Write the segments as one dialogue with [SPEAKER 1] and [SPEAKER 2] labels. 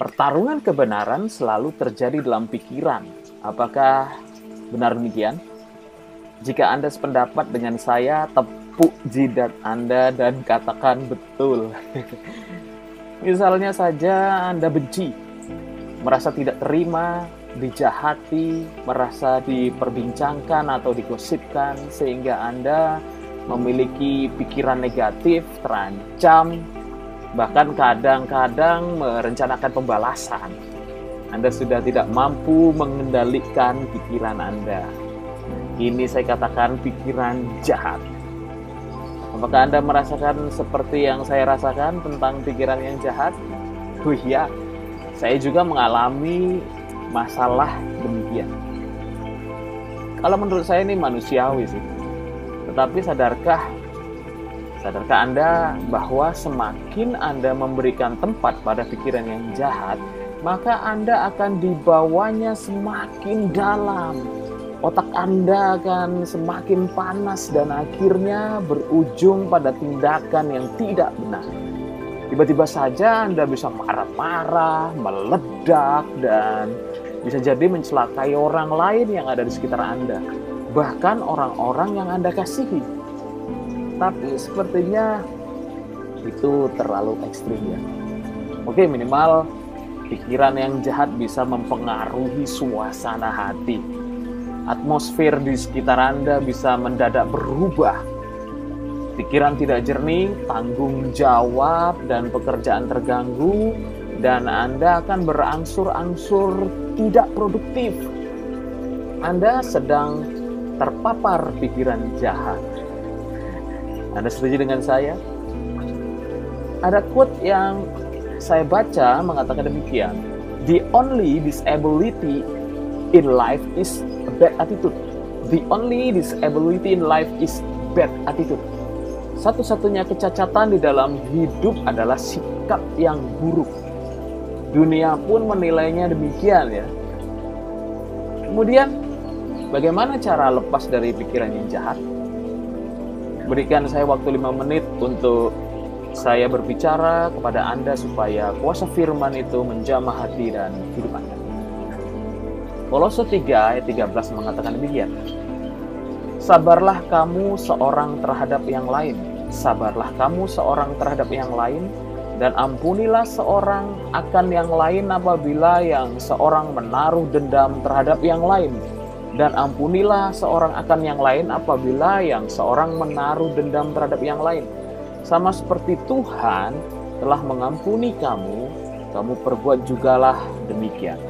[SPEAKER 1] Pertarungan kebenaran selalu terjadi dalam pikiran. Apakah benar demikian? Jika Anda sependapat dengan saya, tepuk jidat Anda dan katakan betul. Misalnya saja Anda benci, merasa tidak terima, dijahati, merasa diperbincangkan atau digosipkan, sehingga Anda memiliki pikiran negatif, terancam, bahkan kadang-kadang merencanakan pembalasan. Anda sudah tidak mampu mengendalikan pikiran Anda. Ini saya katakan pikiran jahat. Apakah Anda merasakan seperti yang saya rasakan tentang pikiran yang jahat? Oh iya, saya juga mengalami masalah demikian. Kalau menurut saya ini manusiawi sih. Tetapi sadarkah sadarkah Anda bahwa semakin Anda memberikan tempat pada pikiran yang jahat, maka Anda akan dibawanya semakin dalam otak Anda akan semakin panas dan akhirnya berujung pada tindakan yang tidak benar. Tiba-tiba saja Anda bisa marah-marah, meledak, dan bisa jadi mencelakai orang lain yang ada di sekitar Anda, bahkan orang-orang yang Anda kasihi. Tapi sepertinya itu terlalu ekstrim ya. Oke, minimal pikiran yang jahat bisa mempengaruhi suasana hati atmosfer di sekitar Anda bisa mendadak berubah. Pikiran tidak jernih, tanggung jawab, dan pekerjaan terganggu, dan Anda akan berangsur-angsur tidak produktif. Anda sedang terpapar pikiran jahat. Anda setuju dengan saya? Ada quote yang saya baca mengatakan demikian. The only disability in life is bad attitude. The only disability in life is bad attitude. Satu-satunya kecacatan di dalam hidup adalah sikap yang buruk. Dunia pun menilainya demikian ya. Kemudian, bagaimana cara lepas dari pikiran yang jahat? Berikan saya waktu lima menit untuk saya berbicara kepada Anda supaya kuasa firman itu menjamah hati dan hidup Anda. Kolose 3 ayat 13 mengatakan demikian. Sabarlah kamu seorang terhadap yang lain. Sabarlah kamu seorang terhadap yang lain dan ampunilah seorang akan yang lain apabila yang seorang menaruh dendam terhadap yang lain. Dan ampunilah seorang akan yang lain apabila yang seorang menaruh dendam terhadap yang lain. Sama seperti Tuhan telah mengampuni kamu, kamu perbuat jugalah demikian.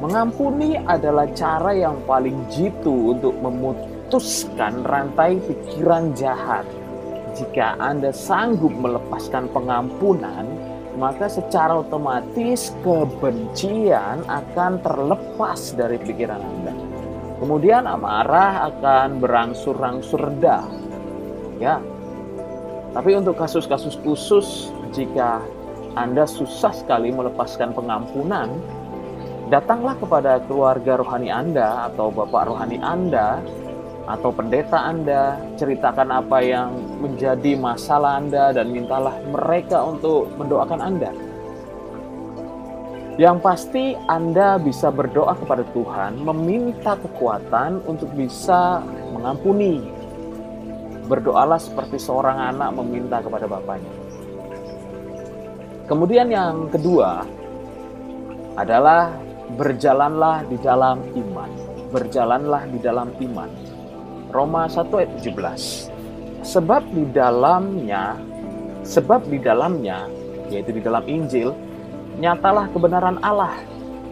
[SPEAKER 1] Mengampuni adalah cara yang paling jitu untuk memutuskan rantai pikiran jahat. Jika Anda sanggup melepaskan pengampunan, maka secara otomatis kebencian akan terlepas dari pikiran Anda. Kemudian amarah akan berangsur-angsur reda. Ya. Tapi untuk kasus-kasus khusus jika Anda susah sekali melepaskan pengampunan, datanglah kepada keluarga rohani Anda atau bapak rohani Anda atau pendeta Anda, ceritakan apa yang menjadi masalah Anda dan mintalah mereka untuk mendoakan Anda. Yang pasti Anda bisa berdoa kepada Tuhan, meminta kekuatan untuk bisa mengampuni. Berdoalah seperti seorang anak meminta kepada bapaknya. Kemudian yang kedua adalah berjalanlah di dalam iman. Berjalanlah di dalam iman. Roma 1 ayat 17. Sebab di dalamnya, sebab di dalamnya, yaitu di dalam Injil, nyatalah kebenaran Allah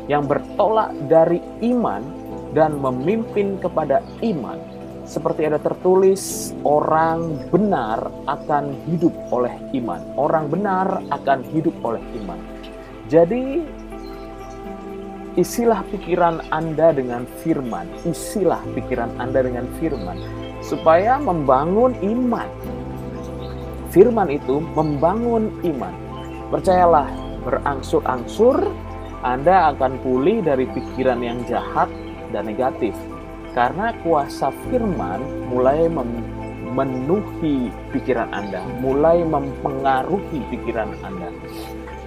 [SPEAKER 1] yang bertolak dari iman dan memimpin kepada iman. Seperti ada tertulis, orang benar akan hidup oleh iman. Orang benar akan hidup oleh iman. Jadi Isilah pikiran Anda dengan firman. Isilah pikiran Anda dengan firman. Supaya membangun iman. Firman itu membangun iman. Percayalah, berangsur-angsur Anda akan pulih dari pikiran yang jahat dan negatif. Karena kuasa firman mulai memenuhi pikiran Anda, mulai mempengaruhi pikiran Anda.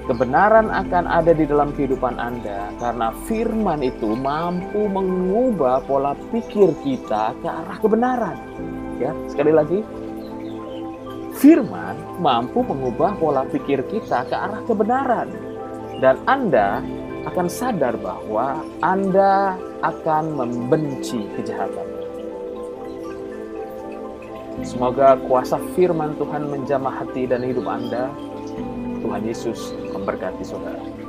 [SPEAKER 1] Kebenaran akan ada di dalam kehidupan Anda karena firman itu mampu mengubah pola pikir kita ke arah kebenaran. Ya, sekali lagi, firman mampu mengubah pola pikir kita ke arah kebenaran. Dan Anda akan sadar bahwa Anda akan membenci kejahatan. Semoga kuasa firman Tuhan menjamah hati dan hidup Anda Tuhan Yesus memberkati saudara.